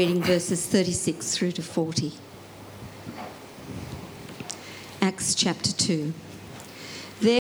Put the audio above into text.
Reading verses 36 through to 40. Acts chapter 2.